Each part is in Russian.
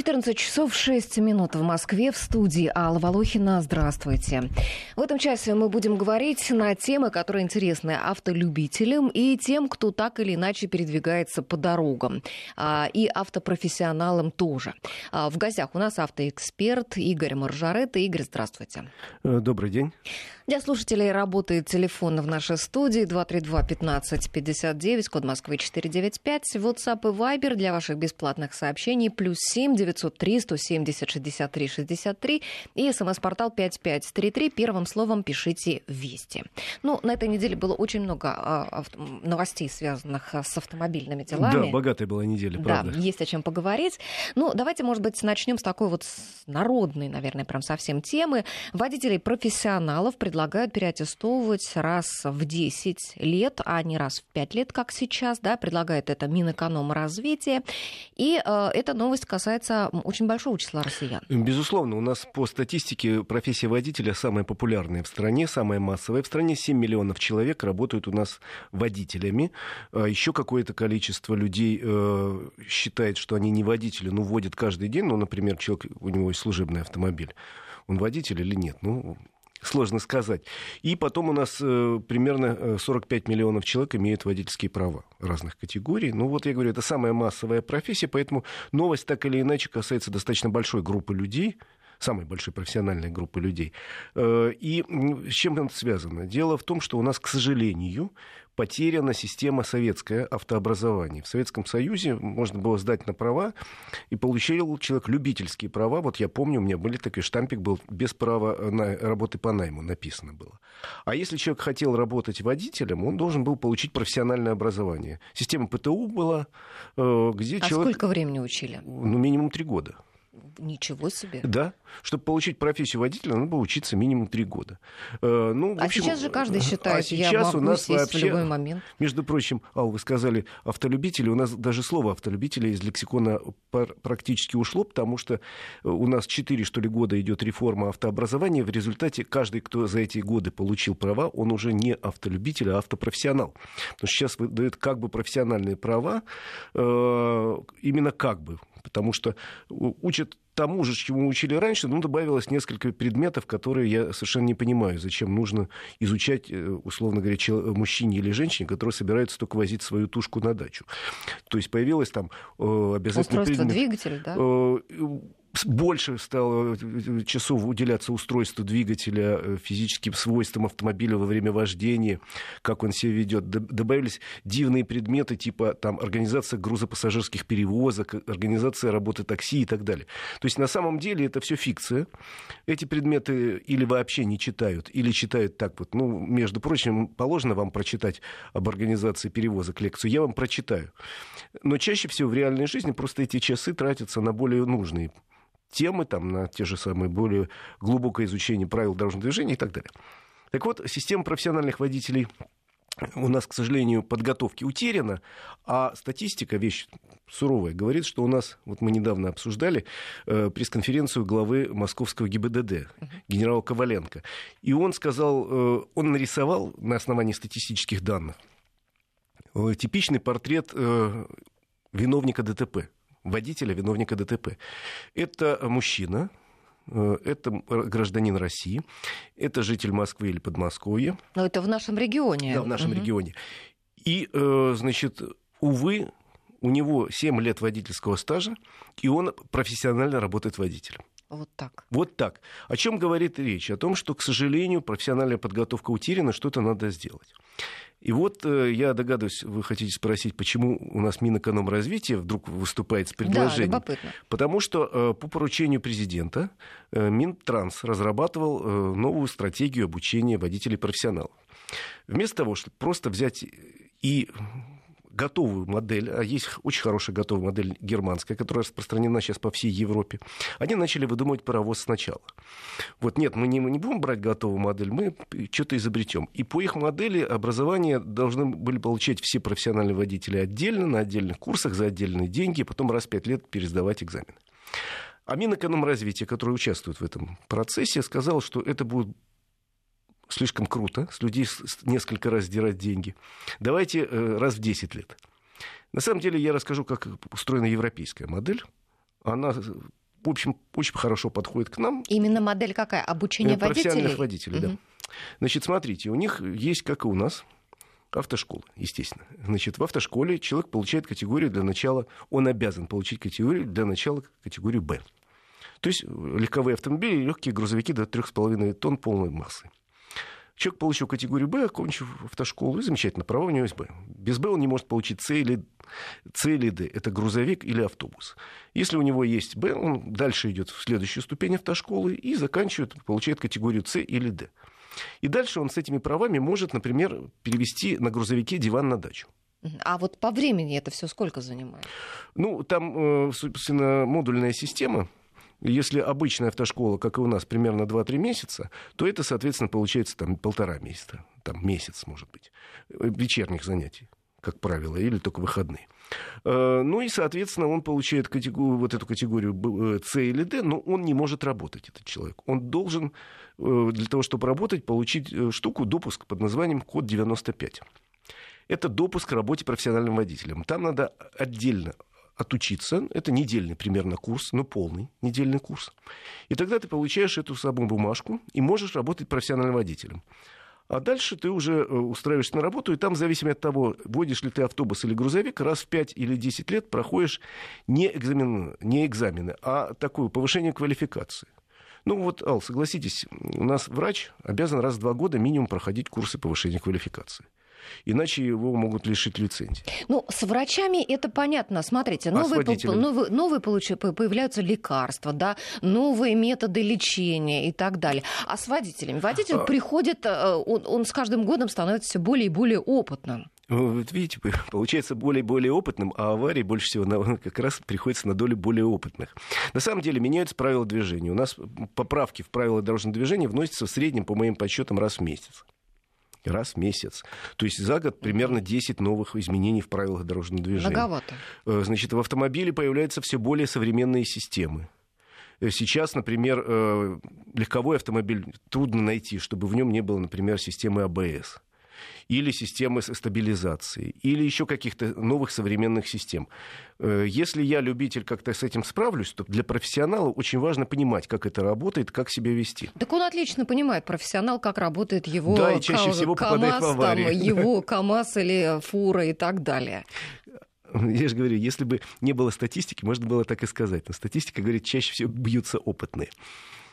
14 часов 6 минут в Москве в студии Алла Волохина. Здравствуйте. В этом часе мы будем говорить на темы, которые интересны автолюбителям и тем, кто так или иначе передвигается по дорогам. А, и автопрофессионалам тоже. А, в гостях у нас автоэксперт Игорь Маржарет. Игорь, здравствуйте. Э, добрый день. Для слушателей работает телефон в нашей студии 232-1559, код Москвы 495, WhatsApp и Viber для ваших бесплатных сообщений, плюс 7 903 170 63 63 и смс-портал 5533. Первым словом пишите «Вести». Ну, на этой неделе было очень много а, новостей, связанных а, с автомобильными делами. Да, богатая была неделя, правда. Да, есть о чем поговорить. Ну, давайте, может быть, начнем с такой вот народной, наверное, прям совсем темы. Водителей-профессионалов предлагают предлагают переаттестовывать раз в 10 лет, а не раз в 5 лет, как сейчас, да, предлагает это Минэкономразвитие. И э, эта новость касается очень большого числа россиян. Безусловно, у нас по статистике профессия водителя самая популярная в стране, самая массовая в стране. 7 миллионов человек работают у нас водителями. А Еще какое-то количество людей э, считает, что они не водители, но водят каждый день. Ну, например, человек, у него есть служебный автомобиль. Он водитель или нет? Ну, сложно сказать. И потом у нас э, примерно 45 э, миллионов человек имеют водительские права разных категорий. Ну вот я говорю, это самая массовая профессия, поэтому новость так или иначе касается достаточно большой группы людей, самой большой профессиональной группы людей. Э, и с чем это связано? Дело в том, что у нас, к сожалению, потеряна система советское автообразование. В Советском Союзе можно было сдать на права, и получил человек любительские права. Вот я помню, у меня были такой штампик был без права на работы по найму написано было. А если человек хотел работать водителем, он должен был получить профессиональное образование. Система ПТУ была, э, где а человек... сколько времени учили? Ну, минимум три года. Ничего себе. Да. Чтобы получить профессию водителя, надо было учиться минимум три года. Э, ну, а общем, сейчас же каждый считает, а сейчас я могу у нас вообще, в любой момент. Между прочим, Ал, вы сказали автолюбители. У нас даже слово автолюбители из лексикона практически ушло, потому что у нас четыре, что ли, года идет реформа автообразования. В результате каждый, кто за эти годы получил права, он уже не автолюбитель, а автопрофессионал. Потому что сейчас выдают как бы профессиональные права, э, именно как бы потому что учат тому же, чему учили раньше, но добавилось несколько предметов, которые я совершенно не понимаю, зачем нужно изучать, э, условно говоря, мужчине или женщине, которые собираются только возить свою тушку на дачу. То есть появилось там э, обязательно... Устройство предмет, двигателя, да? Э, больше стало э, часов уделяться устройству двигателя, э, физическим свойствам автомобиля во время вождения, как он себя ведет. Добавились дивные предметы типа там, организация грузопассажирских перевозок, организация работы такси и так далее. То есть на самом деле это все фикция. Эти предметы или вообще не читают, или читают так вот. Ну, между прочим, положено вам прочитать об организации перевозок лекцию. Я вам прочитаю. Но чаще всего в реальной жизни просто эти часы тратятся на более нужные темы, там, на те же самые более глубокое изучение правил дорожного движения и так далее. Так вот, система профессиональных водителей у нас, к сожалению, подготовки утеряна, а статистика, вещь суровая, говорит, что у нас, вот мы недавно обсуждали э, пресс-конференцию главы московского ГИБДД, генерала Коваленко, и он сказал, э, он нарисовал на основании статистических данных э, типичный портрет э, виновника ДТП водителя, виновника ДТП. Это мужчина, э, это гражданин России, это житель Москвы или Подмосковья. Но это в нашем регионе. Да, в нашем угу. регионе. И, э, значит, увы, у него 7 лет водительского стажа, и он профессионально работает водителем. Вот так. Вот так. О чем говорит речь? О том, что, к сожалению, профессиональная подготовка утеряна, что-то надо сделать. И вот э, я догадываюсь, вы хотите спросить, почему у нас Минэкономразвития вдруг выступает с предложением. Да, любопытно. Потому что э, по поручению президента э, Минтранс разрабатывал новую стратегию обучения водителей-профессионалов. Вместо того, чтобы просто взять и готовую модель, а есть очень хорошая готовая модель германская, которая распространена сейчас по всей Европе, они начали выдумывать паровоз сначала. Вот нет, мы не, мы не будем брать готовую модель, мы что-то изобретем. И по их модели образование должны были получать все профессиональные водители отдельно, на отдельных курсах, за отдельные деньги, и потом раз в пять лет пересдавать экзамены. А Минэкономразвитие, которое участвует в этом процессе, сказал, что это будет слишком круто, с людей несколько раз сдирать деньги. Давайте э, раз в 10 лет. На самом деле я расскажу, как устроена европейская модель Она в общем, очень хорошо подходит к нам. Именно модель какая? Обучение водителей? Профессиональных водителей, угу. да. Значит, смотрите, у них есть, как и у нас, автошкола, естественно. Значит, в автошколе человек получает категорию для начала, он обязан получить категорию для начала категорию «Б». То есть легковые автомобили и легкие грузовики до 3,5 тонн полной массы. Человек получил категорию Б, окончив автошколу, и замечательно, права у него есть Б. Без Б он не может получить С или, С или Д. Это грузовик или автобус. Если у него есть Б, он дальше идет в следующую ступень автошколы и заканчивает, получает категорию С или Д. И дальше он с этими правами может, например, перевести на грузовике диван на дачу. А вот по времени это все сколько занимает? Ну, там, э, собственно, модульная система, если обычная автошкола, как и у нас, примерно 2-3 месяца, то это, соответственно, получается там полтора месяца, там месяц, может быть, вечерних занятий, как правило, или только выходные. Э, ну и, соответственно, он получает категорию, вот эту категорию С или Д, но он не может работать, этот человек. Он должен э, для того, чтобы работать, получить э, штуку, допуск под названием код 95. Это допуск к работе профессиональным водителем. Там надо отдельно отучиться. Это недельный примерно курс, но полный недельный курс. И тогда ты получаешь эту самую бумажку и можешь работать профессиональным водителем. А дальше ты уже э, устраиваешься на работу, и там, в зависимости от того, водишь ли ты автобус или грузовик, раз в 5 или 10 лет проходишь не экзамены, не экзамены а такое повышение квалификации. Ну вот, Ал, согласитесь, у нас врач обязан раз в два года минимум проходить курсы повышения квалификации иначе его могут лишить лицензии. Ну, с врачами это понятно. Смотрите, новые, а новые, новые получ... появляются лекарства, да, новые методы лечения и так далее. А с водителями? Водитель а... приходит, э, он, он с каждым годом становится все более и более опытным. Вот видите, получается более и более опытным, а аварии больше всего на, как раз приходится на долю более опытных. На самом деле меняются правила движения. У нас поправки в правила дорожного движения вносятся в среднем, по моим подсчетам, раз в месяц раз в месяц. То есть за год примерно 10 новых изменений в правилах дорожного движения. Многовато. Э, значит, в автомобиле появляются все более современные системы. Э, сейчас, например, э, легковой автомобиль трудно найти, чтобы в нем не было, например, системы АБС или системы стабилизации, или еще каких-то новых современных систем. Э, если я любитель как-то с этим справлюсь, то для профессионала очень важно понимать, как это работает, как себя вести. Так он отлично понимает, профессионал, как работает его да, и чаще всего КАМАЗ, в там, его КАМАЗ или фура и так далее. Я же говорю, если бы не было статистики, можно было так и сказать. Но статистика говорит, чаще всего бьются опытные.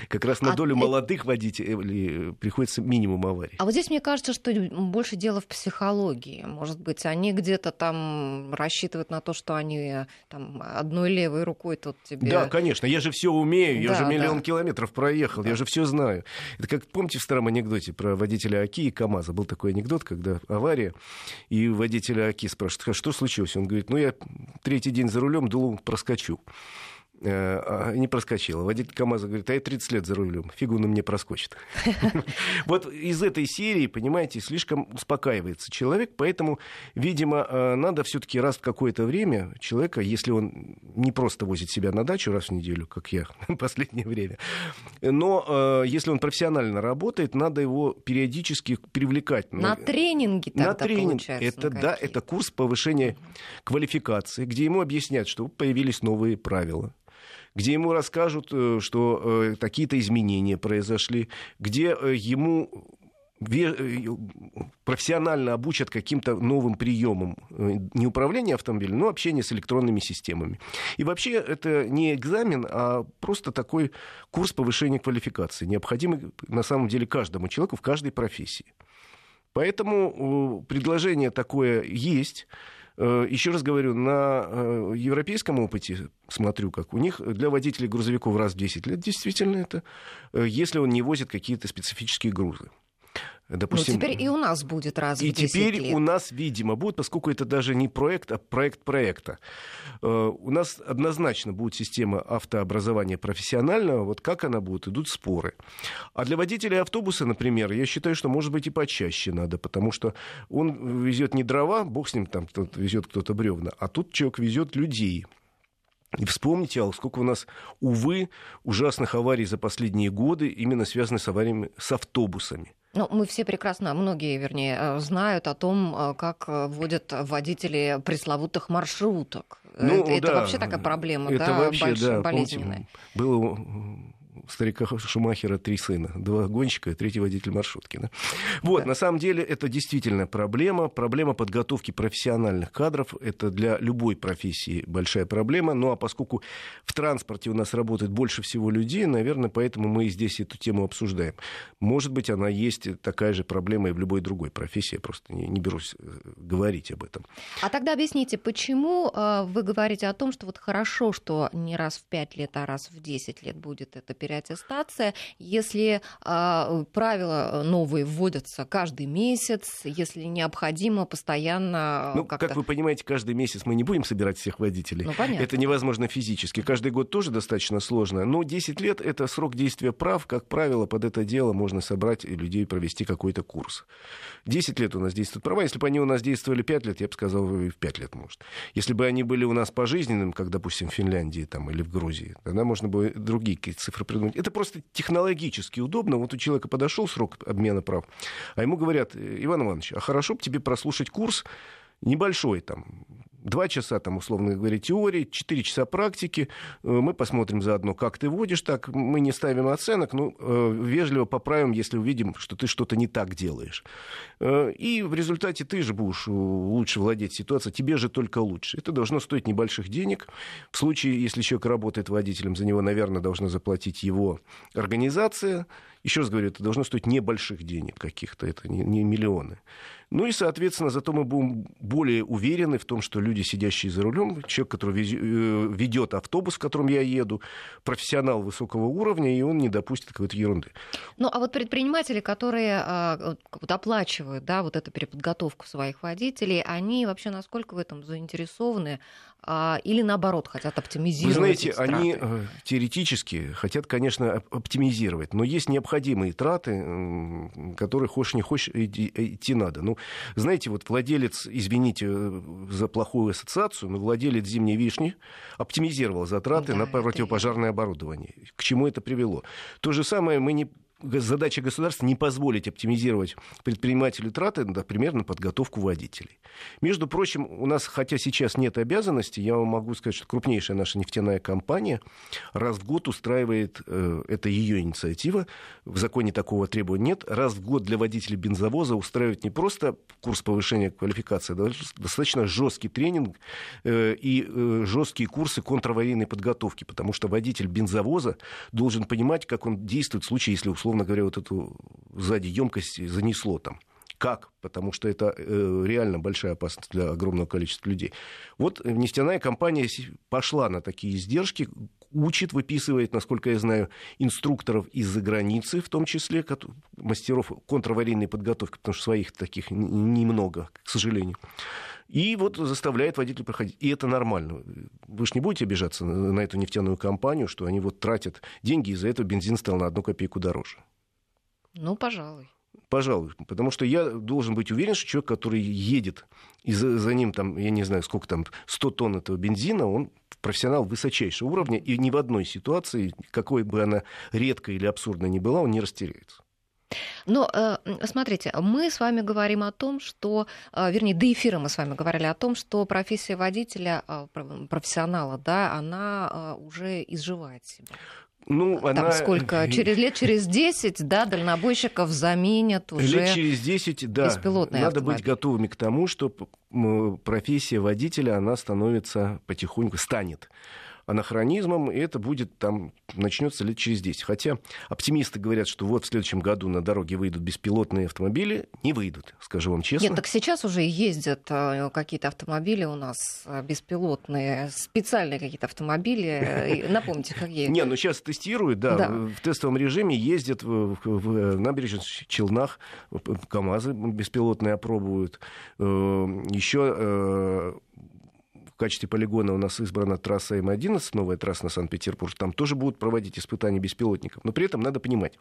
Как раз на а долю молодых водителей приходится минимум аварий. А вот здесь мне кажется, что больше дело в психологии. Может быть, они где-то там рассчитывают на то, что они там одной левой рукой тут тебе... Да, конечно, я же все умею, я да, же миллион да. километров проехал, да. я же все знаю. Это как, помните в старом анекдоте про водителя Аки и КАМАЗа? Был такой анекдот, когда авария, и водителя Аки спрашивают, что случилось? Он говорит, ну я третий день за рулем, думал, проскочу. Э, а, не проскочила. Водитель КАМАЗа говорит, а я 30 лет за рулем, фигу он мне проскочит. Вот из этой серии, понимаете, слишком успокаивается человек, поэтому, видимо, э, надо все-таки раз в какое-то время человека, если он не просто возит себя на дачу раз в неделю, как я в последнее время, но э, если он профессионально работает, надо его периодически привлекать. На тренинги На тренинг. Это, да, это курс повышения квалификации, где ему объяснят, что появились новые правила где ему расскажут, э, что э, какие-то изменения произошли, где э, ему профессионально обучат каким-то новым приемам не управления автомобилем, но общения с электронными системами. И вообще это не экзамен, а просто такой курс повышения квалификации, необходимый на самом деле каждому человеку в каждой профессии. Поэтому предложение такое есть. Э, еще раз говорю, на э, европейском опыте смотрю, как у них для водителей грузовиков раз в 10 лет действительно это, э, если он не возит какие-то специфические грузы. Допустим, ну, теперь и у нас будет раз И в 10 теперь лет. у нас, видимо, будет, поскольку это даже не проект, а проект проекта. Э, у нас однозначно будет система автообразования профессионального. Вот как она будет, идут споры. А для водителя автобуса, например, я считаю, что, может быть, и почаще надо, потому что он везет не дрова, бог с ним, там везет кто-то бревна, а тут человек везет людей. И вспомните, Ал, сколько у нас, увы, ужасных аварий за последние годы, именно связанных с авариями с автобусами. Ну, мы все прекрасно, многие, вернее, э, знают о том, э, как э, водят водители пресловутых маршруток. Ну, это, да, это вообще такая проблема, это да, вообще, больш, да, болезненная. Помните, было старика Шумахера три сына. Два гонщика, третий водитель маршрутки. Да? Вот, да. на самом деле, это действительно проблема. Проблема подготовки профессиональных кадров. Это для любой профессии большая проблема. Ну, а поскольку в транспорте у нас работает больше всего людей, наверное, поэтому мы и здесь эту тему обсуждаем. Может быть, она есть такая же проблема и в любой другой профессии. Я просто не, не берусь э, говорить об этом. А тогда объясните, почему э, вы говорите о том, что вот хорошо, что не раз в пять лет, а раз в десять лет будет это период аттестация, если э, правила новые вводятся каждый месяц, если необходимо постоянно... Ну, как вы понимаете, каждый месяц мы не будем собирать всех водителей. Ну, понятно. Это невозможно физически. Каждый год тоже достаточно сложно. Но 10 лет — это срок действия прав. Как правило, под это дело можно собрать и людей провести какой-то курс. 10 лет у нас действуют права. Если бы они у нас действовали 5 лет, я бы сказал, и в 5 лет, может. Если бы они были у нас пожизненным, как, допустим, в Финляндии там, или в Грузии, тогда можно было другие цифры придумать. Это просто технологически удобно. Вот у человека подошел срок обмена прав, а ему говорят, Иван Иванович, а хорошо бы тебе прослушать курс небольшой, там, Два часа, там, условно говоря, теории, четыре часа практики. Э, мы посмотрим заодно, как ты водишь так. Мы не ставим оценок, но э, вежливо поправим, если увидим, что ты что-то не так делаешь. Э, и в результате ты же будешь лучше владеть ситуацией, тебе же только лучше. Это должно стоить небольших денег. В случае, если человек работает водителем, за него, наверное, должна заплатить его организация. Еще раз говорю, это должно стоить небольших денег каких-то, это не, не миллионы. Ну и, соответственно, зато мы будем более уверены в том, что люди, сидящие за рулем, человек, который э, ведет автобус, в котором я еду, профессионал высокого уровня, и он не допустит какой-то ерунды. Ну, а вот предприниматели, которые а, вот, оплачивают да, вот эту переподготовку своих водителей, они вообще насколько в этом заинтересованы? А, или наоборот хотят оптимизировать? Вы знаете, они э, теоретически хотят, конечно, оптимизировать, но есть необходимые траты, которые хочешь не хочешь идти надо. Ну, знаете, вот владелец, извините э, за плохую ассоциацию, но владелец зимней вишни оптимизировал затраты да, на противопожарное оборудование. К чему это привело? То же самое мы не задача государства не позволить оптимизировать предпринимателю траты, например, на подготовку водителей. Между прочим, у нас, хотя сейчас нет обязанности, я вам могу сказать, что крупнейшая наша нефтяная компания раз в год устраивает, э, это ее инициатива, в законе такого требования нет, раз в год для водителей бензовоза устраивает не просто курс повышения квалификации, а достаточно жесткий тренинг э, и э, жесткие курсы контраварийной подготовки, потому что водитель бензовоза должен понимать, как он действует в случае, если условно условно говоря, вот эту сзади емкость занесло там. Как? Потому что это э, реально большая опасность для огромного количества людей. Вот нефтяная компания пошла на такие издержки, учит, выписывает, насколько я знаю, инструкторов из-за границы, в том числе мастеров контраварийной подготовки, потому что своих таких немного, к сожалению. И вот заставляет водителя проходить. И это нормально. Вы же не будете обижаться на эту нефтяную компанию, что они вот тратят деньги, и из-за этого бензин стал на одну копейку дороже. Ну, пожалуй. Пожалуй, потому что я должен быть уверен, что человек, который едет, и за, за ним там, я не знаю, сколько там, 100 тонн этого бензина, он профессионал высочайшего уровня, и ни в одной ситуации, какой бы она редкой или абсурдной ни была, он не растеряется. Но э, смотрите, мы с вами говорим о том, что, э, вернее, до эфира мы с вами говорили о том, что профессия водителя, э, профессионала, да, она уже изживает себя. Ну, Там она... сколько? Через лет через 10, да, дальнобойщиков заменят уже Лет через 10, да. Надо автомобиль. быть готовыми к тому, что профессия водителя, она становится потихоньку, станет анахронизмом, и это будет там, начнется лет через 10. Хотя оптимисты говорят, что вот в следующем году на дороге выйдут беспилотные автомобили. Не выйдут, скажу вам честно. Нет, так сейчас уже ездят э, какие-то автомобили у нас э, беспилотные, специальные какие-то автомобили. Напомните, какие? Не, ну сейчас тестируют, да, в тестовом режиме ездят в набережных Челнах, КАМАЗы беспилотные опробуют. Э, Еще в качестве полигона у нас избрана трасса М11, новая трасса на Санкт-Петербург. Там тоже будут проводить испытания беспилотников. Но при этом надо понимать,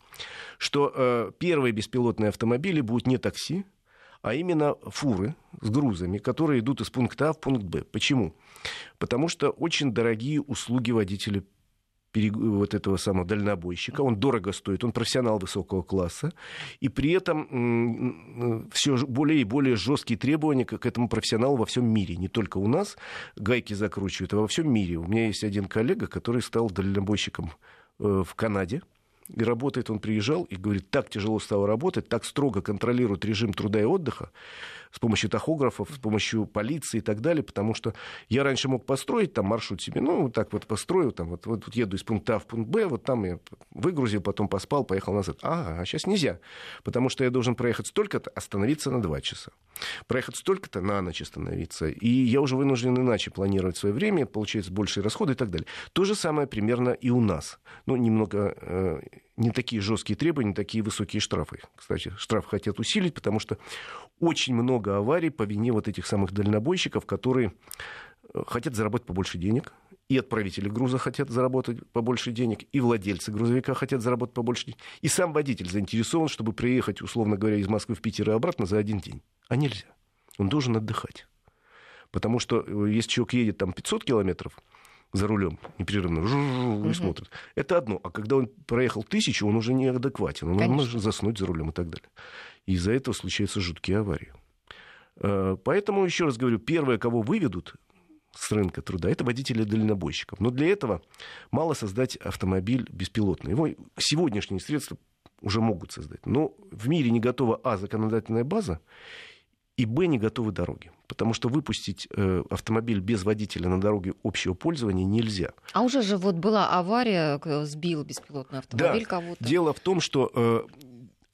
что э, первые беспилотные автомобили будут не такси, а именно фуры с грузами, которые идут из пункта А в пункт Б. Почему? Потому что очень дорогие услуги водителя вот этого самого дальнобойщика. Он дорого стоит, он профессионал высокого класса. И при этом все более и более жесткие требования к этому профессионалу во всем мире. Не только у нас гайки закручивают, а во всем мире. У меня есть один коллега, который стал дальнобойщиком э, в Канаде. И работает, он приезжал и говорит, так тяжело стало работать, так строго контролирует режим труда и отдыха, с помощью тахографов, с помощью полиции и так далее, потому что я раньше мог построить там маршрут себе, ну, вот так вот построил, там, вот, вот еду из пункта А в пункт Б, вот там я выгрузил, потом поспал, поехал назад. А, а сейчас нельзя, потому что я должен проехать столько-то, остановиться на два часа. Проехать столько-то, на ночь остановиться. И я уже вынужден иначе планировать свое время, получается большие расходы и так далее. То же самое примерно и у нас. Ну, немного э, не такие жесткие требования, не такие высокие штрафы. Кстати, штраф хотят усилить, потому что очень много аварий по вине вот этих самых дальнобойщиков, которые э, хотят заработать побольше денег, и отправители груза хотят заработать побольше денег, и владельцы грузовика хотят заработать побольше денег, и сам водитель заинтересован, чтобы приехать, условно говоря, из Москвы в Питер и обратно за один день. А нельзя. Он должен отдыхать. Потому что э, если человек едет там 500 километров, за рулем непрерывно и смотрит. Это одно. А когда он проехал тысячу, он уже неадекватен. Он Конечно. может заснуть за рулем и так далее. И из-за этого случаются жуткие аварии. Э, поэтому, еще раз говорю, первое, кого выведут с рынка труда, это водители дальнобойщиков. Но для этого мало создать автомобиль беспилотный. Его сегодняшние средства уже могут создать. Но в мире не готова, а, законодательная база, и, б, не готовы дороги. Потому что выпустить э, автомобиль без водителя на дороге общего пользования нельзя. А уже же вот была авария, сбил беспилотный автомобиль да. кого-то. Дело в том, что э,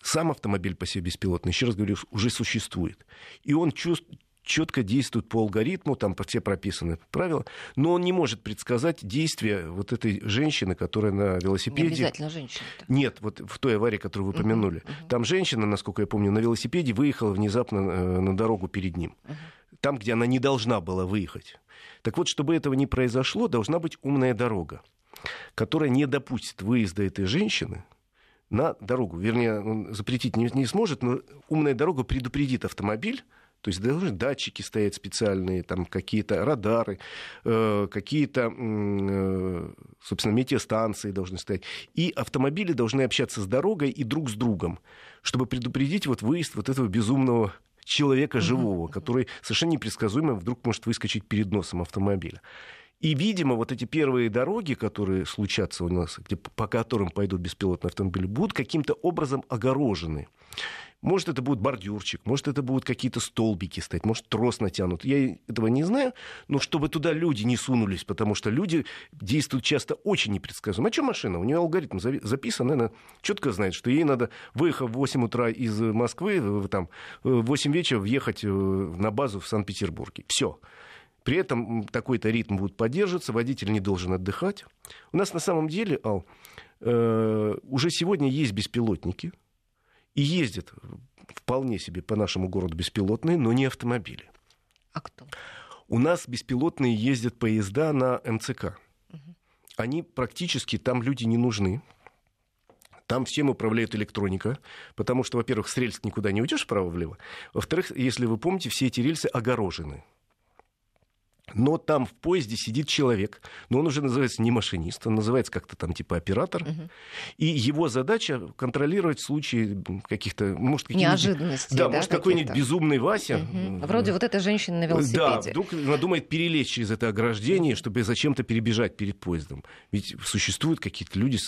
сам автомобиль по себе беспилотный, еще раз говорю, уже существует. И он чувствует четко действует по алгоритму, там все прописаны правила, но он не может предсказать действия вот этой женщины, которая на велосипеде... Не обязательно женщина. Нет, вот в той аварии, которую вы упомянули. Uh-huh, uh-huh. Там женщина, насколько я помню, на велосипеде выехала внезапно э, на дорогу перед ним. Uh-huh. Там, где она не должна была выехать. Так вот, чтобы этого не произошло, должна быть умная дорога, которая не допустит выезда этой женщины на дорогу. Вернее, он запретить не, не сможет, но умная дорога предупредит автомобиль, то есть должны датчики стоять специальные, там какие-то радары, э, какие-то, э, собственно, метеостанции должны стоять. И автомобили должны общаться с дорогой и друг с другом, чтобы предупредить вот выезд вот этого безумного человека живого, который совершенно непредсказуемо вдруг может выскочить перед носом автомобиля. И, видимо, вот эти первые дороги, которые случатся у нас, где, по которым пойдут беспилотные автомобили, будут каким-то образом огорожены. Может, это будет бордюрчик, может, это будут какие-то столбики стоять, может, трос натянут. Я этого не знаю, но чтобы туда люди не сунулись, потому что люди действуют часто очень непредсказуемо. А что машина? У нее алгоритм записан, она четко знает, что ей надо, выехав в 8 утра из Москвы, там, в 8 вечера въехать э, на базу в Санкт-Петербурге. Все. При этом такой-то ритм будет поддерживаться, водитель не должен отдыхать. У нас на самом деле, Ал, э, уже сегодня есть беспилотники, и ездят вполне себе по нашему городу беспилотные, но не автомобили. А кто? У нас беспилотные ездят поезда на МЦК. Угу. Они практически, там люди не нужны. Там всем управляет электроника, потому что, во-первых, с рельс никуда не уйдешь вправо-влево. Во-вторых, если вы помните, все эти рельсы огорожены но там в поезде сидит человек, но он уже называется не машинист, он называется как-то там типа оператор, угу. и его задача контролировать случаи каких-то, может, какие неожиданностей, да, да может какой-нибудь безумный Вася, угу. вроде вот этой женщины на велосипеде, да, вдруг надумает перелезть через это ограждение, чтобы зачем-то перебежать перед поездом, ведь существуют какие-то люди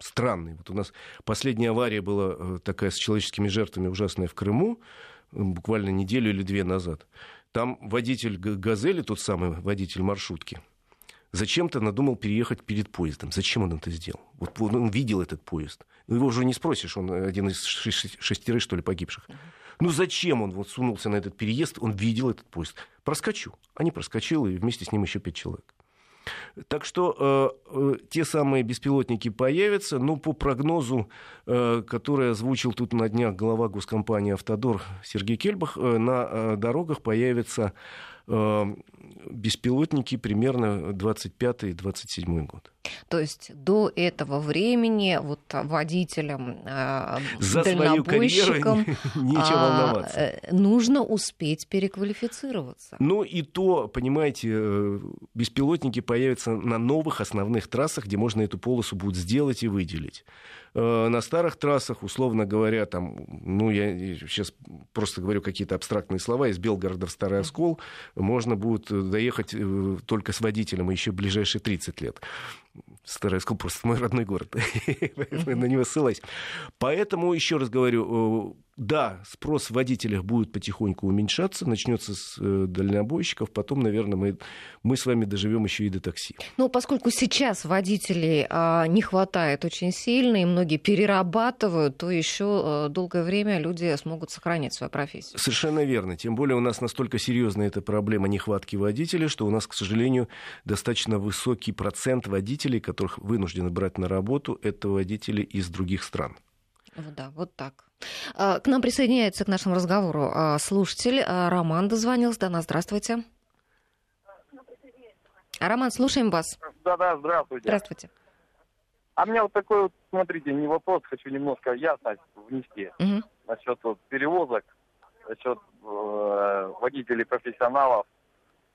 странные. Вот у нас последняя авария была э, такая с человеческими жертвами ужасная в Крыму, буквально неделю или две назад. Там водитель «Газели», тот самый водитель маршрутки, зачем-то надумал переехать перед поездом. Зачем он это сделал? Вот он видел этот поезд. Его уже не спросишь, он один из шестерых, что ли, погибших. Ну зачем он вот сунулся на этот переезд? Он видел этот поезд. Проскочу. А не проскочил, и вместе с ним еще пять человек. Так что э, э, те самые беспилотники появятся, но по прогнозу, э, который озвучил тут на днях глава госкомпании «Автодор» Сергей Кельбах, э, на э, дорогах появятся э, беспилотники примерно 25-27 год. То есть до этого времени вот водителям, э, За дальнобойщикам нечего а, волноваться. Э, нужно успеть переквалифицироваться. Ну и то, понимаете, э, беспилотники появятся на новых основных трассах, где можно эту полосу будет сделать и выделить. Э, на старых трассах, условно говоря, там, ну, я сейчас просто говорю какие-то абстрактные слова, из Белгорода в Старый Оскол можно будет доехать только с водителем еще ближайшие 30 лет. Старый Оскол просто мой родной город, на него ссылаюсь. Поэтому, еще раз говорю, да, спрос в водителях будет потихоньку уменьшаться, начнется с э, дальнобойщиков, потом, наверное, мы, мы с вами доживем еще и до такси. Ну, поскольку сейчас водителей а, не хватает очень сильно, и многие перерабатывают, то еще а, долгое время люди смогут сохранять свою профессию. Совершенно верно. Тем более у нас настолько серьезная эта проблема нехватки водителей, что у нас, к сожалению, достаточно высокий процент водителей, которых вынуждены брать на работу, это водители из других стран. Вот да, вот так. А, к нам присоединяется к нашему разговору а, слушатель. А, Роман дозвонился до нас. Здравствуйте. Роман, слушаем вас. Да-да, здравствуйте. Здравствуйте. А мне вот такой вот, смотрите, не вопрос, хочу немножко ясность внести угу. насчет вот перевозок, насчет э, водителей профессионалов.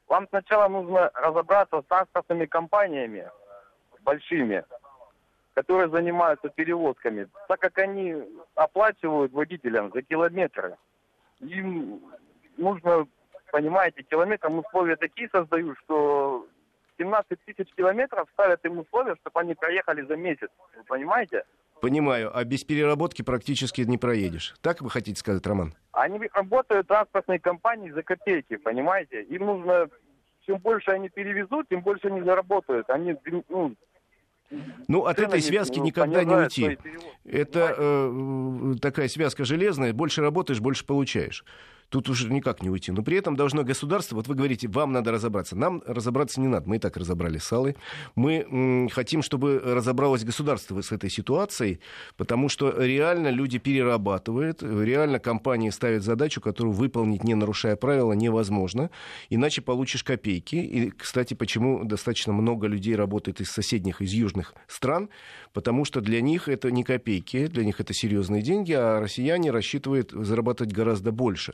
Вам сначала нужно разобраться с транспортными компаниями большими, которые занимаются перевозками, так как они оплачивают водителям за километры. Им нужно, понимаете, километрам условия такие создают, что 17 тысяч километров ставят им условия, чтобы они проехали за месяц. Вы понимаете? Понимаю, а без переработки практически не проедешь. Так вы хотите сказать, Роман? Они работают транспортные компании за копейки, понимаете? Им нужно, чем больше они перевезут, тем больше они заработают. Они ну, ну, от этой связки ну, никогда не уйти. Это э, такая связка железная. Больше работаешь, больше получаешь. Тут уже никак не уйти. Но при этом должно государство, вот вы говорите, вам надо разобраться. Нам разобраться не надо. Мы и так разобрали с Аллой. Мы м, хотим, чтобы разобралось государство с этой ситуацией, потому что реально люди перерабатывают, реально компании ставят задачу, которую выполнить, не нарушая правила, невозможно. Иначе получишь копейки. И, кстати, почему достаточно много людей работает из соседних, из южных стран, потому что для них это не копейки, для них это серьезные деньги, а россияне рассчитывают зарабатывать гораздо больше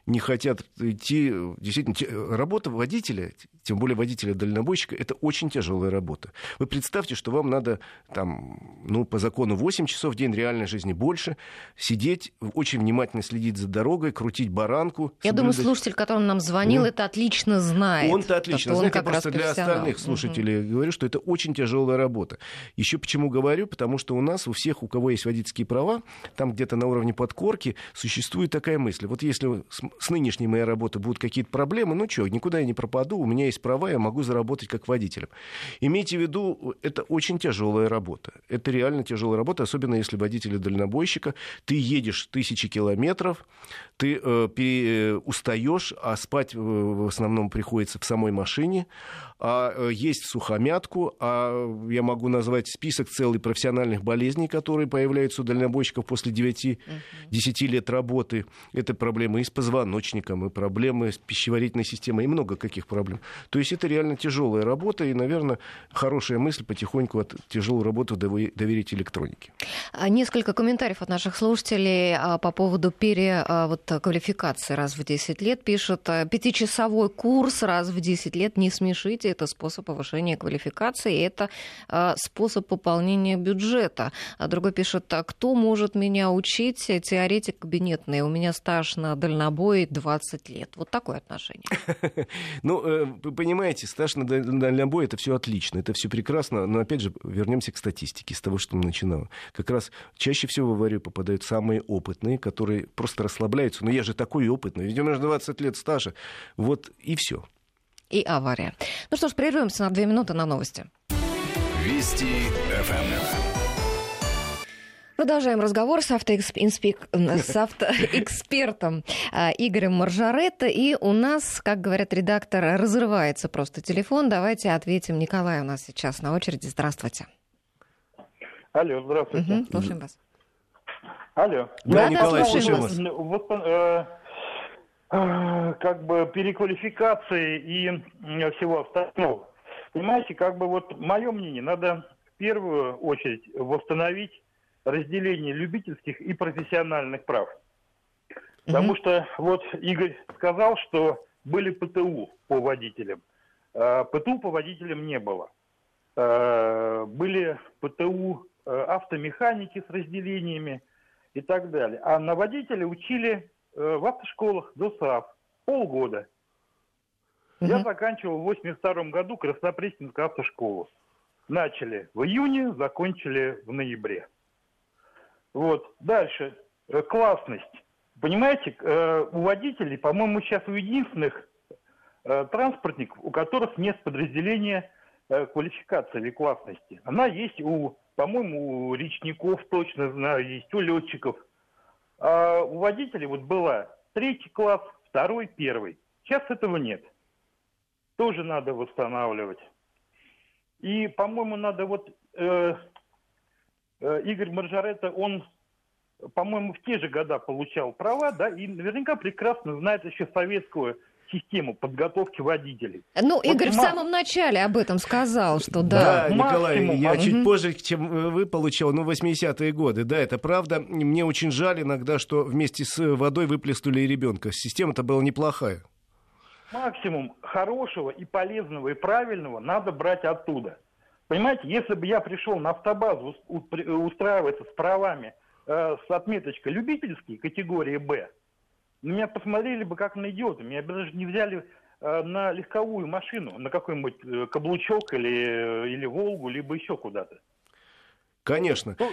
не хотят идти. Действительно, работа водителя, тем более водителя-дальнобойщика, это очень тяжелая работа. Вы представьте, что вам надо там, ну, по закону 8 часов в день, реальной жизни больше, сидеть, очень внимательно следить за дорогой, крутить баранку. Я соблюдать... думаю, слушатель, который нам звонил, ну, это отлично знает. Он-то отлично знает, я просто для остальных слушателей угу. говорю, что это очень тяжелая работа. Еще почему говорю? Потому что у нас, у всех, у кого есть водительские права, там где-то на уровне подкорки существует такая мысль. Вот если с нынешней моей работы будут какие-то проблемы, ну что, никуда я не пропаду, у меня есть права, я могу заработать как водителем. Имейте в виду, это очень тяжелая работа. Это реально тяжелая работа, особенно если водитель дальнобойщика. Ты едешь тысячи километров, ты э, пере, устаешь, а спать в основном приходится в самой машине, а э, есть сухомятку, а я могу назвать список целый профессиональных болезней, которые появляются у дальнобойщиков после 9-10 лет работы. Это проблемы и с позвоночником, и проблемы с пищеварительной системой, и много каких проблем. То есть это реально тяжелая работа, и, наверное, хорошая мысль потихоньку от тяжелой работы доверить электронике. А несколько комментариев от наших слушателей а, по поводу переквалификации раз в 10 лет. Пишут, пятичасовой курс раз в 10 лет, не смешите, это способ повышения квалификации, это а, способ пополнения бюджета. А другой пишет, а кто может меня учить? Теоретик кабинетный, у меня стаж на дальнобой 20 лет. Вот такое отношение. Ну, э, понимаете, стаж на дальнобой это все отлично, это все прекрасно, но опять же вернемся к статистике, с того, что мы начинали. Как раз чаще всего в аварию попадают самые опытные, которые просто расслабляются. Но я же такой опытный, ведь у меня 20 лет стажа. Вот и все и авария. Ну что ж, прервемся на две минуты на новости. Вести ФМ. Продолжаем разговор с, автоэкспик... с автоэкспертом а, Игорем Маржаретто. И у нас, как говорят редактор, разрывается просто телефон. Давайте ответим. Николай у нас сейчас на очереди. Здравствуйте. Алло, здравствуйте. Угу, слушаем вас. Алло. Да, да Николай, слушаем вас. Вот, э, как бы переквалификации и всего остального. Понимаете, как бы вот мое мнение, надо в первую очередь восстановить разделение любительских и профессиональных прав. Потому что вот Игорь сказал, что были ПТУ по водителям. А, ПТУ по водителям не было. А, были ПТУ э, автомеханики с разделениями и так далее. А на водителя учили э, в автошколах до САФ полгода. Я заканчивал в 82 году Краснопресненскую автошколу. Начали в июне, закончили в ноябре. Вот. Дальше. Э, классность. Понимаете, э, у водителей, по-моему, сейчас у единственных э, транспортников, у которых нет подразделения квалификации или классности. Она есть у, по-моему, у речников точно знаю, есть у летчиков. А у водителей вот была третий класс, второй, первый. Сейчас этого нет. Тоже надо восстанавливать. И, по-моему, надо вот э, э, Игорь Маржаретта, он по-моему, в те же года получал права, да, и наверняка прекрасно знает еще советскую систему подготовки водителей. Ну, вот Игорь в самом начале об этом сказал, что да. Да, Николай, я чуть позже, чем вы получал, ну, 80-е годы. Да, это правда. Мне очень жаль иногда, что вместе с водой выплеснули и ребенка. Система-то была неплохая. Максимум хорошего и полезного и правильного надо брать оттуда. Понимаете, если бы я пришел на автобазу устраиваться с правами Э, с отметочкой любительский категории «Б», на меня посмотрели бы как на идиота. Меня бы даже не взяли э, на легковую машину, на какой-нибудь э, каблучок или, или «Волгу», либо еще куда-то. Конечно. Ну,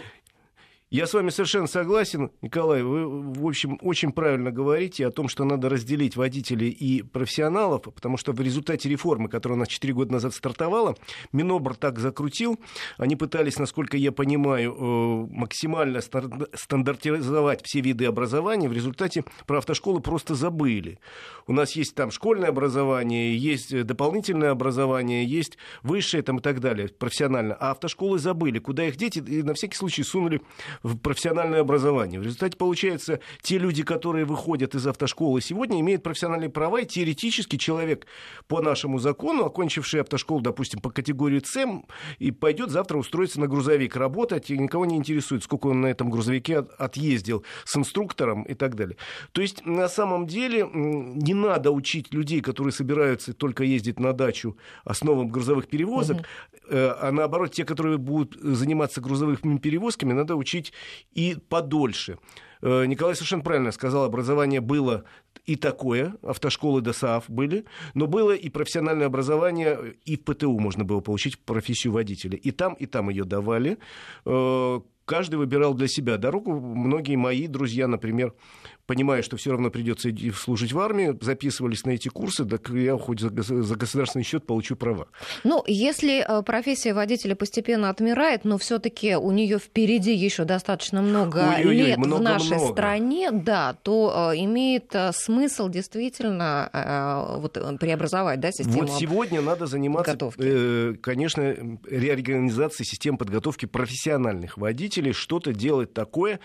я с вами совершенно согласен, Николай. Вы, в общем, очень правильно говорите о том, что надо разделить водителей и профессионалов, потому что в результате реформы, которая у нас 4 года назад стартовала, Минобр так закрутил. Они пытались, насколько я понимаю, э, максимально стандартизовать все виды образования. В результате про автошколы просто забыли. У нас есть там школьное образование, есть дополнительное образование, есть высшее там и так далее, профессионально. А автошколы забыли, куда их дети и на всякий случай сунули в профессиональное образование. В результате, получается, те люди, которые выходят из автошколы сегодня, имеют профессиональные права, и теоретически человек по нашему закону, окончивший автошколу, допустим, по категории С, и пойдет завтра устроиться на грузовик работать, и никого не интересует, сколько он на этом грузовике отъездил с инструктором и так далее. То есть, на самом деле, не надо учить людей, которые собираются только ездить на дачу основам грузовых перевозок, угу. А наоборот, те, которые будут заниматься грузовыми перевозками, надо учить и подольше. Э, Николай совершенно правильно сказал, образование было и такое, автошколы ДОСААФ были, но было и профессиональное образование, и в ПТУ можно было получить профессию водителя. И там, и там ее давали. Э, каждый выбирал для себя дорогу. Многие мои друзья, например, понимая, что все равно придется служить в армии, записывались на эти курсы, так я хоть за, государственный счет получу права. Ну, если э, профессия водителя постепенно отмирает, но все-таки у нее впереди еще достаточно много Ой-ой-ой, лет много, в нашей много. стране, да, то э, имеет э, смысл действительно вот, преобразовать да, систему Вот сегодня надо заниматься, э, конечно, реорганизацией системы подготовки профессиональных водителей, что-то делать такое,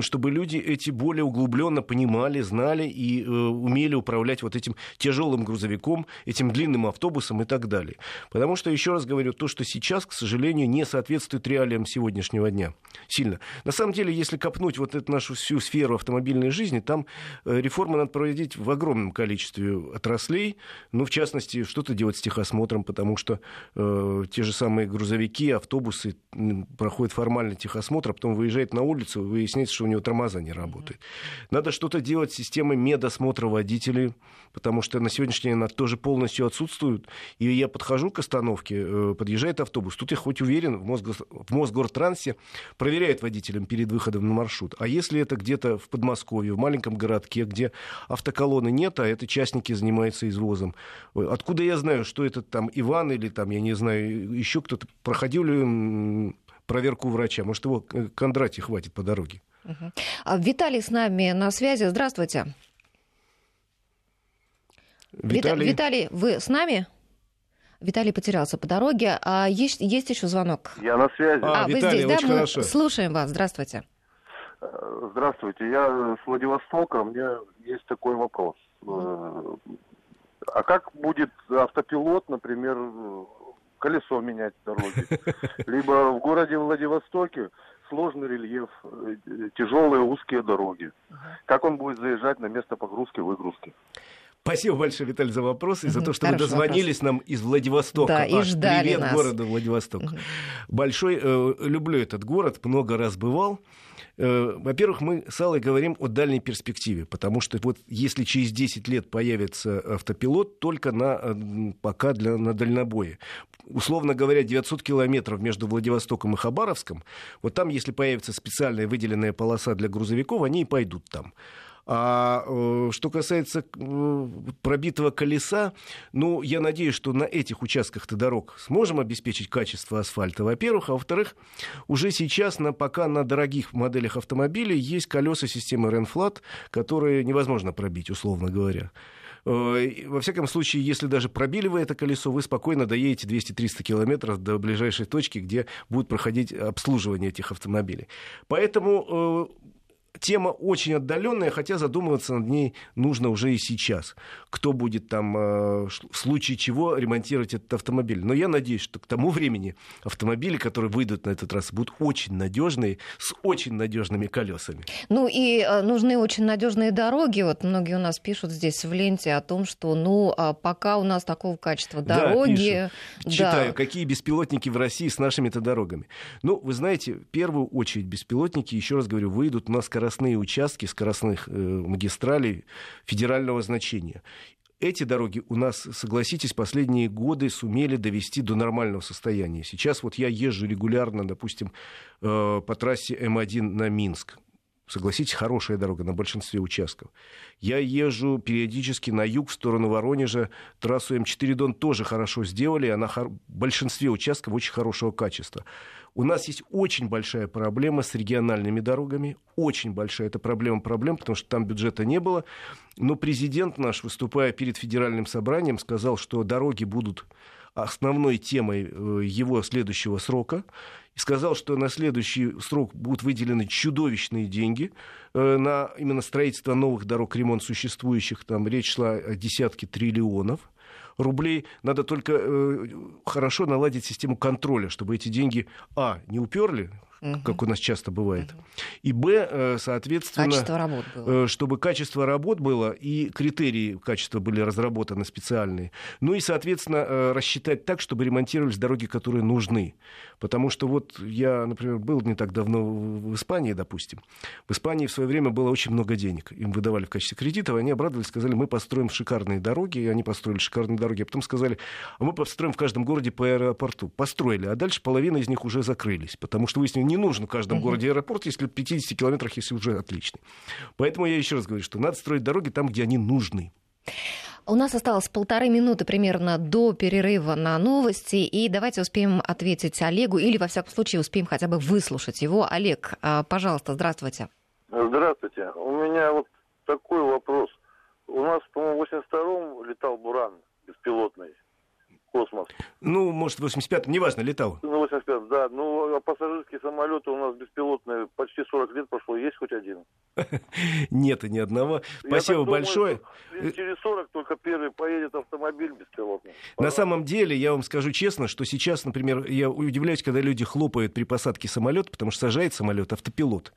чтобы люди эти более углубленно углубленно понимали, знали и э, умели управлять вот этим тяжелым грузовиком, этим длинным автобусом и так далее. Потому что, еще раз говорю, то, что сейчас, к сожалению, не соответствует реалиям сегодняшнего дня. Сильно. На самом деле, если копнуть вот эту нашу всю сферу автомобильной жизни, там э, реформы надо проводить в огромном количестве отраслей. Ну, в частности, что-то делать с техосмотром, потому что э, те же самые грузовики, автобусы проходят формальный техосмотр, а потом выезжает на улицу, выясняется, что у него тормоза не работают. Надо что-то делать с системой медосмотра водителей, потому что на сегодняшний день она тоже полностью отсутствует. И я подхожу к остановке, э, подъезжает автобус. Тут я хоть уверен, в, Мосго... в Мосгортрансе проверяет водителям перед выходом на маршрут. А если это где-то в Подмосковье, в маленьком городке, где автоколонны нет, а это частники занимаются извозом. Откуда я знаю, что это там Иван или там, я не знаю, еще кто-то проходил ли проверку врача? Может, его Кондратий хватит по дороге? Угу. Виталий с нами на связи. Здравствуйте. Виталий, Виталий вы с нами? Виталий потерялся по дороге. А есть, есть еще звонок? Я на связи. А, а Виталий, вы здесь, да? Мы хорошо. слушаем вас. Здравствуйте. Э, здравствуйте. Я с Владивостока. У меня есть такой вопрос. Э, А как будет автопилот, например, колесо менять в дороге? Либо в городе Владивостоке сложный рельеф, э, тяжелые узкие дороги. Как он будет заезжать на место погрузки-выгрузки? Спасибо большое, Виталий, за вопрос и за то, что Хороший вы дозвонились вопрос. нам из Владивостока. Да, и ждали Привет нас. городу Владивосток. Угу. Большой, э, люблю этот город, много раз бывал. Э, во-первых, мы с Аллой говорим о дальней перспективе, потому что вот если через 10 лет появится автопилот, только на, э, пока для, на дальнобое. Условно говоря, 900 километров между Владивостоком и Хабаровском, вот там, если появится специальная выделенная полоса для грузовиков, они и пойдут там. А э, что касается э, пробитого колеса, ну, я надеюсь, что на этих участках-то дорог сможем обеспечить качество асфальта, во-первых. А во-вторых, уже сейчас, на, пока на дорогих моделях автомобилей есть колеса системы Renflat, которые невозможно пробить, условно говоря. Э, во всяком случае, если даже пробили вы это колесо, вы спокойно доедете 200-300 километров до ближайшей точки, где будет проходить обслуживание этих автомобилей. Поэтому тема очень отдаленная, хотя задумываться над ней нужно уже и сейчас. Кто будет там э, в случае чего ремонтировать этот автомобиль. Но я надеюсь, что к тому времени автомобили, которые выйдут на этот раз, будут очень надежные, с очень надежными колесами. Ну и э, нужны очень надежные дороги. Вот многие у нас пишут здесь в ленте о том, что ну а пока у нас такого качества дороги. Да, Читаю, какие беспилотники в России с нашими-то дорогами. Ну, вы знаете, в первую очередь беспилотники, еще раз говорю, выйдут на скоростные скоростные участки скоростных э, магистралей федерального значения. Эти дороги у нас, согласитесь, последние годы сумели довести до нормального состояния. Сейчас вот я езжу регулярно, допустим, э, по трассе М1 на Минск. Согласитесь, хорошая дорога на большинстве участков. Я езжу периодически на юг в сторону Воронежа. Трассу М4 Дон тоже хорошо сделали. Она в большинстве участков очень хорошего качества. У нас есть очень большая проблема с региональными дорогами. Очень большая. Это проблема проблем, потому что там бюджета не было. Но президент наш, выступая перед федеральным собранием, сказал, что дороги будут основной темой э, его следующего срока. И сказал, что на следующий срок будут выделены чудовищные деньги э, на именно строительство новых дорог, ремонт существующих. Там речь шла о десятке триллионов рублей. Надо только э, хорошо наладить систему контроля, чтобы эти деньги, а, не уперли, угу. как у нас часто бывает, угу. и, б, э, соответственно... Качество работ было. Э, чтобы качество работ было, и критерии качества были разработаны специальные. Ну и, соответственно, э, рассчитать так, чтобы ремонтировались дороги, которые нужны. Потому что вот я, например, был не так давно в Испании, допустим. В Испании в свое время было очень много денег. Им выдавали в качестве кредитов, они обрадовались, сказали, мы построим шикарные дороги, и они построили шикарные дороги. А потом сказали, а мы построим в каждом городе по аэропорту. Построили, а дальше половина из них уже закрылись, потому что выяснили, не нужен в каждом городе аэропорт, если в 50 километрах, если уже отличный. Поэтому я еще раз говорю, что надо строить дороги там, где они нужны. У нас осталось полторы минуты примерно до перерыва на новости, и давайте успеем ответить Олегу, или, во всяком случае, успеем хотя бы выслушать его. Олег, а, пожалуйста, здравствуйте. Здравствуйте. У меня вот такой вопрос. У нас, по-моему, в 82-м летал «Буран» беспилотный космос. Ну, может, в 85-м, неважно, летал. Ну, 85 да. Ну, а пассажирские самолеты у нас беспилотные почти 40 лет прошло. Есть хоть один? Нет, ни одного. Спасибо большое. через 40 только первый поедет автомобиль беспилотный. На самом деле, я вам скажу честно, что сейчас, например, я удивляюсь, когда люди хлопают при посадке самолета, потому что сажает самолет автопилот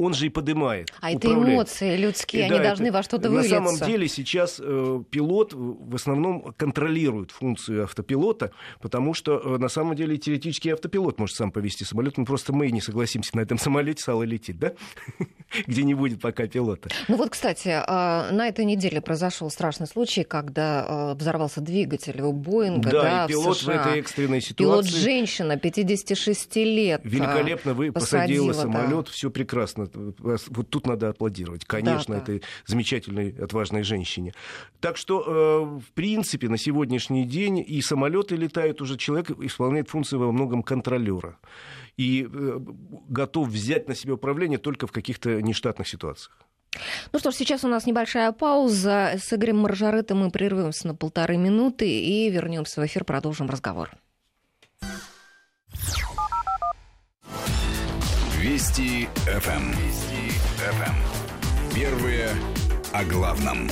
он же и поднимает. А управляет. это эмоции людские, и, они да, должны это, во что-то вылиться. На самом деле сейчас э, пилот в основном контролирует функцию автопилота, потому что э, на самом деле теоретически автопилот может сам повести самолет, но просто мы не согласимся на этом самолете сало лететь, да? Где не будет пока пилота. Ну вот, кстати, э, на этой неделе произошел страшный случай, когда э, взорвался двигатель у Боинга. Да, да, и пилот в, в этой экстренной ситуации. Пилот женщина, 56 лет. Великолепно вы посадила самолет, да. все прекрасно вот тут надо аплодировать, конечно, да, да. этой замечательной, отважной женщине. Так что, э, в принципе, на сегодняшний день и самолеты летают уже, человек исполняет функции во многом контролера и э, готов взять на себя управление только в каких-то нештатных ситуациях. Ну что ж, сейчас у нас небольшая пауза. С Игорем Маржарытом мы прервемся на полторы минуты и вернемся в эфир, продолжим разговор. Вести ФМ. Эм. Вести ФМ. Эм. Первые о главном.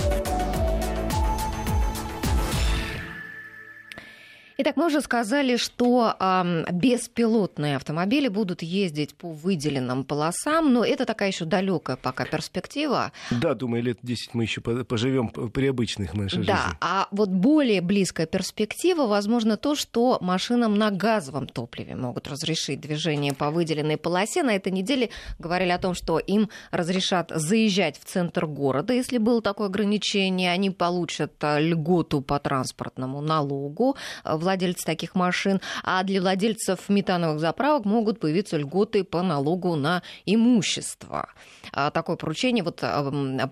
Итак, мы уже сказали, что э, беспилотные автомобили будут ездить по выделенным полосам, но это такая еще далекая пока перспектива. Да, думаю, лет 10 мы еще поживем при обычных нашей да, жизни. Да, а вот более близкая перспектива, возможно, то, что машинам на газовом топливе могут разрешить движение по выделенной полосе. На этой неделе говорили о том, что им разрешат заезжать в центр города, если было такое ограничение. Они получат э, льготу по транспортному налогу владельцы таких машин, а для владельцев метановых заправок могут появиться льготы по налогу на имущество. А, такое поручение вот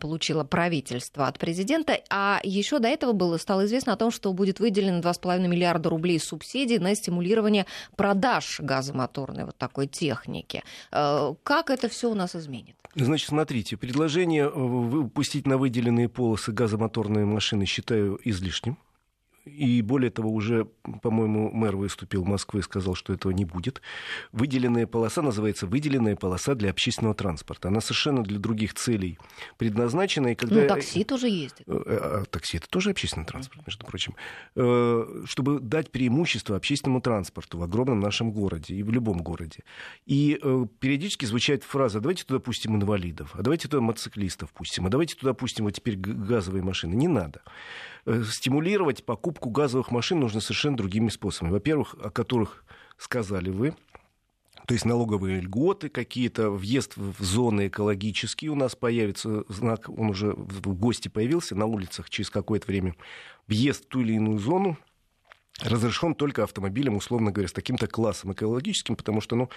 получило правительство от президента. А еще до этого было, стало известно о том, что будет выделено 2,5 миллиарда рублей субсидий на стимулирование продаж газомоторной вот такой техники. А, как это все у нас изменит? Значит, смотрите, предложение э, выпустить на выделенные полосы газомоторные машины считаю излишним. И более того, уже, по-моему, мэр выступил в Москве и сказал, что этого не будет. Выделенная полоса называется выделенная полоса для общественного транспорта. Она совершенно для других целей предназначена. И когда... Ну, такси тоже ездит. Э, а, такси это тоже общественный транспорт, между прочим. Э, чтобы дать преимущество общественному транспорту в огромном нашем городе и в любом городе. И э, периодически звучит фраза, давайте туда пустим инвалидов, а давайте туда мотоциклистов пустим, а давайте туда пустим вот теперь газовые машины. Не надо. Э, стимулировать покупку газовых машин нужно совершенно другими способами. Во-первых, о которых сказали вы, то есть налоговые льготы какие-то, въезд в зоны экологические у нас появится, знак, он уже в гости появился на улицах через какое-то время. Въезд в ту или иную зону разрешен только автомобилем, условно говоря, с таким-то классом экологическим, потому что ну,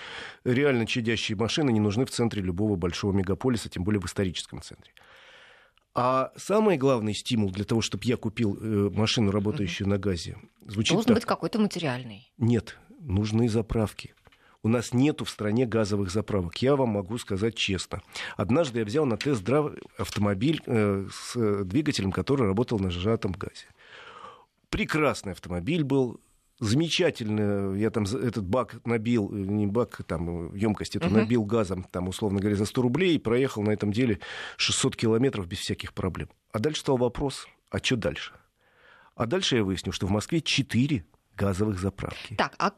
реально чадящие машины не нужны в центре любого большого мегаполиса, тем более в историческом центре. А самый главный стимул для того, чтобы я купил э, машину, работающую угу. на газе, звучит Должен так. быть какой-то материальный. Нет, нужны заправки. У нас нету в стране газовых заправок. Я вам могу сказать честно. Однажды я взял на тест-драйв автомобиль э, с двигателем, который работал на сжатом газе. Прекрасный автомобиль был, замечательно, я там этот бак набил, э, не бак, там емкость эту uh-huh. набил газом, там, условно говоря, за 100 рублей, и проехал на этом деле 600 километров без всяких проблем. А дальше стал вопрос, а что дальше? А дальше я выяснил, что в Москве 4 газовых заправки. Так, а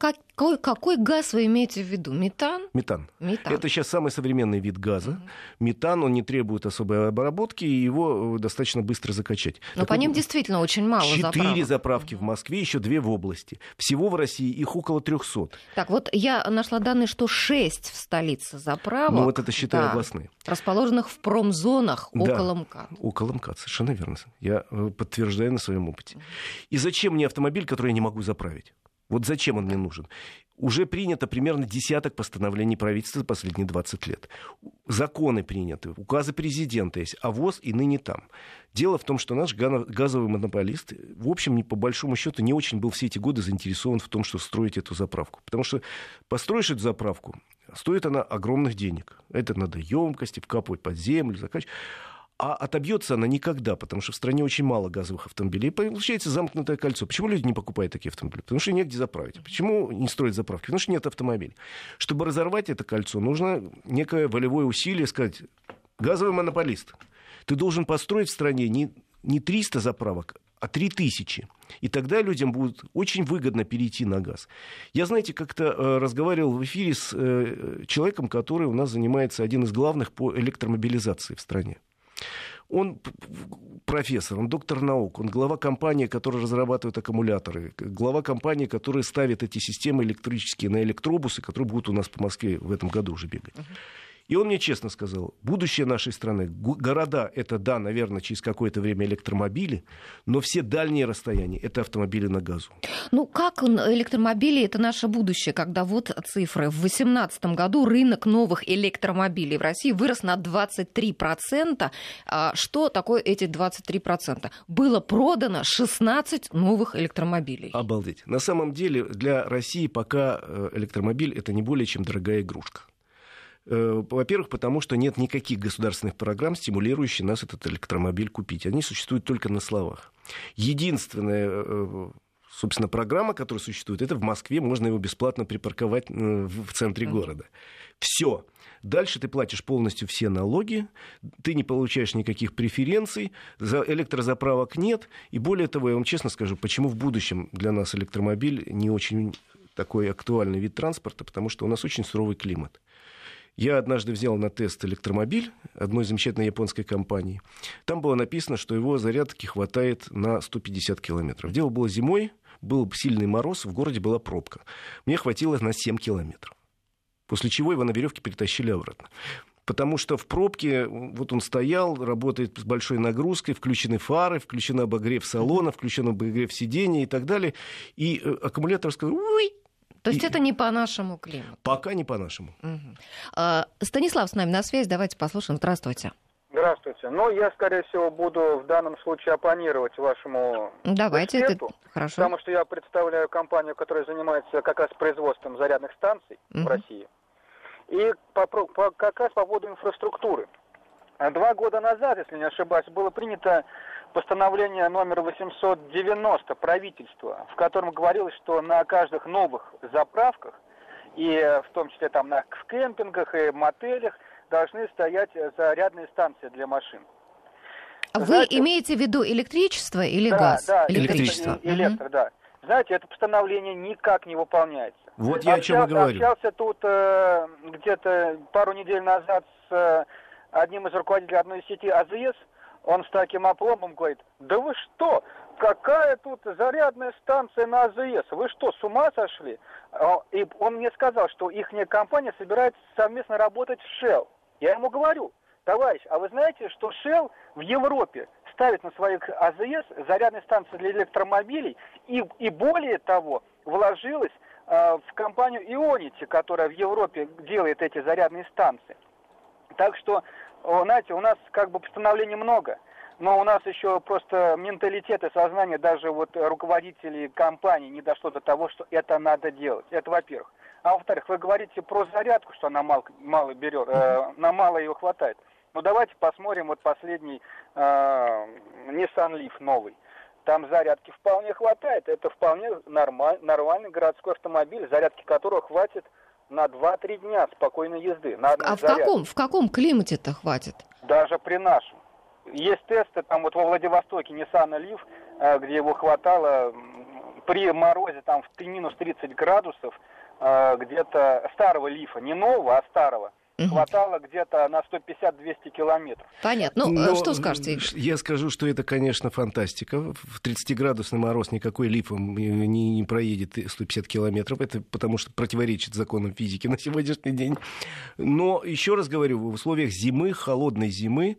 какой, какой газ вы имеете в виду? Метан? Метан. Метан. Это сейчас самый современный вид газа. Угу. Метан, он не требует особой обработки, и его э, достаточно быстро закачать. Но так по вот, ним действительно очень мало Четыре заправки в Москве, еще две в области. Всего в России их около 300. Так, вот я нашла данные, что 6 в столице заправок. Ну вот это считаю да, областные. Расположенных в промзонах да, около МКАД. около МКАД, совершенно верно. Я э, подтверждаю на своем опыте. И зачем мне автомобиль, который я не могу заправить? Вот зачем он мне нужен? Уже принято примерно десяток постановлений правительства за последние 20 лет. Законы приняты, указы президента есть, а ВОЗ и ныне там. Дело в том, что наш газовый монополист, в общем, не, по большому счету, не очень был все эти годы заинтересован в том, что строить эту заправку. Потому что построишь эту заправку, стоит она огромных денег. Это надо емкости, вкапывать под землю, закачивать. А отобьется она никогда, потому что в стране очень мало газовых автомобилей. И получается замкнутое кольцо. Почему люди не покупают такие автомобили? Потому что негде заправить. Почему не строят заправки? Потому что нет автомобилей. Чтобы разорвать это кольцо, нужно некое волевое усилие сказать, газовый монополист, ты должен построить в стране не, не 300 заправок, а 3000. И тогда людям будет очень выгодно перейти на газ. Я, знаете, как-то э, разговаривал в эфире с э, человеком, который у нас занимается один из главных по электромобилизации в стране. Он профессор, он доктор наук, он глава компании, которая разрабатывает аккумуляторы, глава компании, которая ставит эти системы электрические на электробусы, которые будут у нас по Москве в этом году уже бегать. Uh-huh. И он мне честно сказал, будущее нашей страны, города это, да, наверное, через какое-то время электромобили, но все дальние расстояния это автомобили на газу. Ну как электромобили это наше будущее, когда вот цифры. В 2018 году рынок новых электромобилей в России вырос на 23%. А что такое эти 23%? Было продано 16 новых электромобилей. Обалдеть. На самом деле для России пока э, электромобиль это не более чем дорогая игрушка. Э, во-первых, потому что нет никаких государственных программ, стимулирующих нас этот электромобиль купить. Они существуют только на словах. Единственное, э, Собственно, программа, которая существует, это в Москве, можно его бесплатно припарковать э, в центре города. Все. Дальше ты платишь полностью все налоги, ты не получаешь никаких преференций, за электрозаправок нет. И более того, я вам честно скажу, почему в будущем для нас электромобиль не очень такой актуальный вид транспорта, потому что у нас очень суровый климат. Я однажды взял на тест электромобиль одной замечательной японской компании. Там было написано, что его зарядки хватает на 150 километров. Дело было зимой, был сильный мороз, в городе была пробка. Мне хватило на 7 километров. После чего его на веревке перетащили обратно. Потому что в пробке, вот он стоял, работает с большой нагрузкой, включены фары, включен обогрев салона, включен обогрев сидений и так далее. И э, аккумулятор сказал, то есть и... это не по нашему климату? Пока не по нашему. Угу. А, Станислав с нами на связь, давайте послушаем. Здравствуйте. Здравствуйте. Ну, я, скорее всего, буду в данном случае оппонировать вашему Давайте, эксперту, это хорошо. Потому что я представляю компанию, которая занимается как раз производством зарядных станций угу. в России. И по, по, как раз по поводу инфраструктуры. Два года назад, если не ошибаюсь, было принято постановление номер 890 правительства, в котором говорилось, что на каждых новых заправках, и в том числе там на, в кемпингах и мотелях, должны стоять зарядные станции для машин. А вы имеете в виду электричество или да, газ? Да, электричество. Электро, угу. да. Знаете, это постановление никак не выполняется. Вот я общался, о чем и говорю. Общался тут э, где-то пару недель назад с э, одним из руководителей одной сети АЗС. Он с таким опломбом говорит, да вы что, какая тут зарядная станция на АЗС? Вы что, с ума сошли? И он мне сказал, что их компания собирается совместно работать с Shell. Я ему говорю, товарищ, а вы знаете, что Shell в Европе ставит на своих АЗС зарядные станции для электромобилей и, и более того, вложилась э, в компанию Ionity, которая в Европе делает эти зарядные станции. Так что, знаете, у нас как бы постановлений много, но у нас еще просто менталитет и сознание даже вот руководителей компаний не дошло до того, что это надо делать. Это во-первых. А во-вторых, вы говорите про зарядку, что она мало, мало берет, э, на мало ее хватает. Ну давайте посмотрим вот последний э, Nissan Leaf новый. Там зарядки вполне хватает. Это вполне нормаль, нормальный городской автомобиль, зарядки которого хватит на 2-3 дня спокойной езды. На а в каком, в каком климате-то хватит? Даже при нашем. Есть тесты там вот во Владивостоке Nissan Leaf, э, где его хватало при морозе там в минус 30 градусов, э, где-то старого лифа, не нового, а старого, хватало где-то на 150-200 километров. Понятно. Ну, Но что скажете, Игорь? Я скажу, что это, конечно, фантастика. В 30-градусный мороз никакой лифом не, не проедет 150 километров. Это потому что противоречит законам физики на сегодняшний день. Но, еще раз говорю, в условиях зимы, холодной зимы,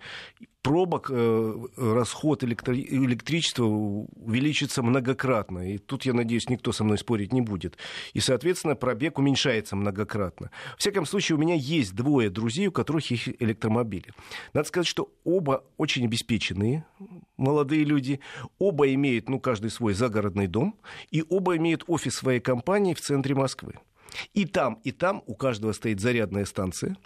пробок э, расход электричества увеличится многократно. И тут, я надеюсь, никто со мной спорить не будет. И, соответственно, пробег уменьшается многократно. В всяком случае, у меня есть двое друзей, у которых есть электромобили. Надо сказать, что оба очень обеспеченные молодые люди. Оба имеют, ну, каждый свой загородный дом. И оба имеют офис своей компании в центре Москвы. И там, и там у каждого стоит зарядная станция.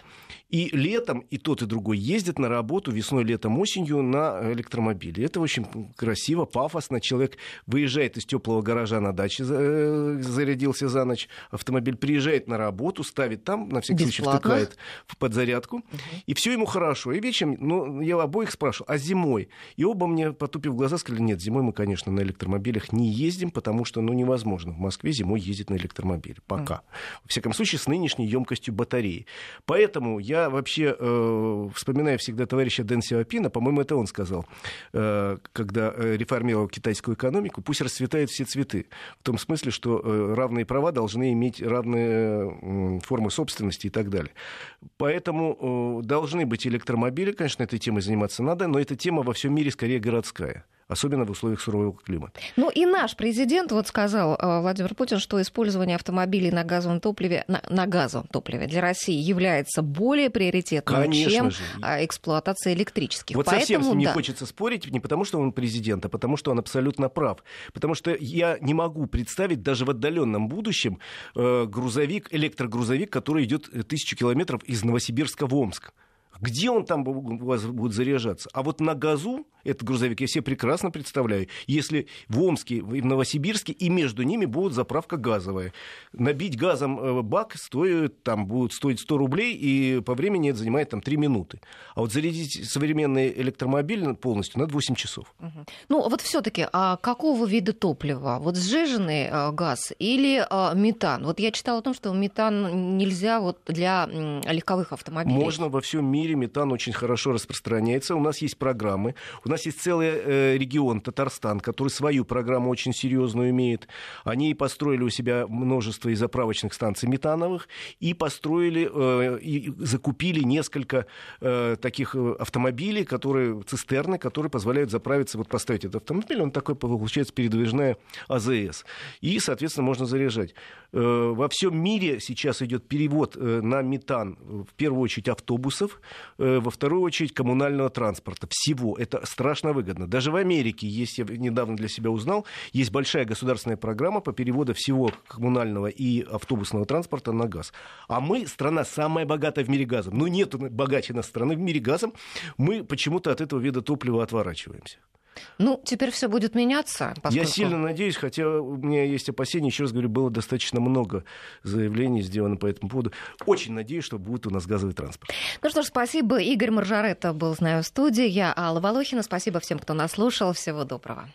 И летом и тот, и другой ездят на работу весной, летом, осенью на электромобиле. Это очень красиво, пафосно. Человек выезжает из теплого гаража на даче, э, зарядился за ночь. Автомобиль приезжает на работу, ставит там, на всякий случай втыкает в подзарядку. Угу. И все ему хорошо. И вечером, ну, я обоих спрашивал, а зимой? И оба мне, потупив глаза, сказали, нет, зимой мы, конечно, на электромобилях не ездим, потому что, ну, невозможно в Москве зимой ездить на электромобиле. Пока. Угу во всяком случае, с нынешней емкостью батареи. Поэтому я вообще э, вспоминаю всегда товарища Дэн Сиапина, по-моему, это он сказал, э, когда э, реформировал китайскую экономику, пусть расцветают все цветы. В том смысле, что э, равные права должны иметь равные э, формы собственности и так далее. Поэтому э, должны быть электромобили, конечно, этой темой заниматься надо, но эта тема во всем мире скорее городская особенно в условиях сурового климата. Ну и наш президент вот сказал, э, Владимир Путин, что использование автомобилей на газовом топливе, на, на газовом топливе для России является более приоритетным, Конечно чем же. А, эксплуатация электрических. Вот Поэтому, совсем с ним да. не хочется спорить, не потому что он президент, а потому что он абсолютно прав. Потому что я не могу представить даже в отдаленном будущем э, грузовик, электрогрузовик, который идет тысячу километров из Новосибирска в Омск Где он там у вас будет заряжаться? А вот на газу, этот грузовик, я себе прекрасно представляю, если в Омске, и в Новосибирске, и между ними будет заправка газовая. Набить газом э, бак стоит, там, будет стоить 100 рублей, и по времени это занимает там 3 минуты. А вот зарядить современный электромобиль полностью надо 8 часов. Угу. Ну, вот все таки а какого вида топлива? Вот сжиженный а, газ или а, метан? Вот я читала о том, что метан нельзя вот для легковых автомобилей. Можно во всем мире, метан очень хорошо распространяется. У нас есть программы. У нас есть целый э, регион, Татарстан, который свою программу очень серьезную имеет. Они построили у себя множество и заправочных станций метановых, и построили, э, и закупили несколько э, таких автомобилей, которые, цистерны, которые позволяют заправиться, вот поставить этот автомобиль, он такой, получается, передвижная АЗС. И, соответственно, можно заряжать. Во всем мире сейчас идет перевод на метан, в первую очередь, автобусов, во вторую очередь, коммунального транспорта. Всего. Это страшно выгодно. Даже в Америке есть, я недавно для себя узнал, есть большая государственная программа по переводу всего коммунального и автобусного транспорта на газ. А мы страна самая богатая в мире газом. Ну, нет богаче нас страны в мире газом. Мы почему-то от этого вида топлива отворачиваемся. Ну, теперь все будет меняться. Поскольку... Я сильно надеюсь, хотя у меня есть опасения, еще раз говорю, было достаточно много заявлений сделано по этому поводу. Очень надеюсь, что будет у нас газовый транспорт. Ну что ж, спасибо. Игорь Маржаретта был, знаю, в студии. Я Алла Волохина. Спасибо всем, кто нас слушал. Всего доброго.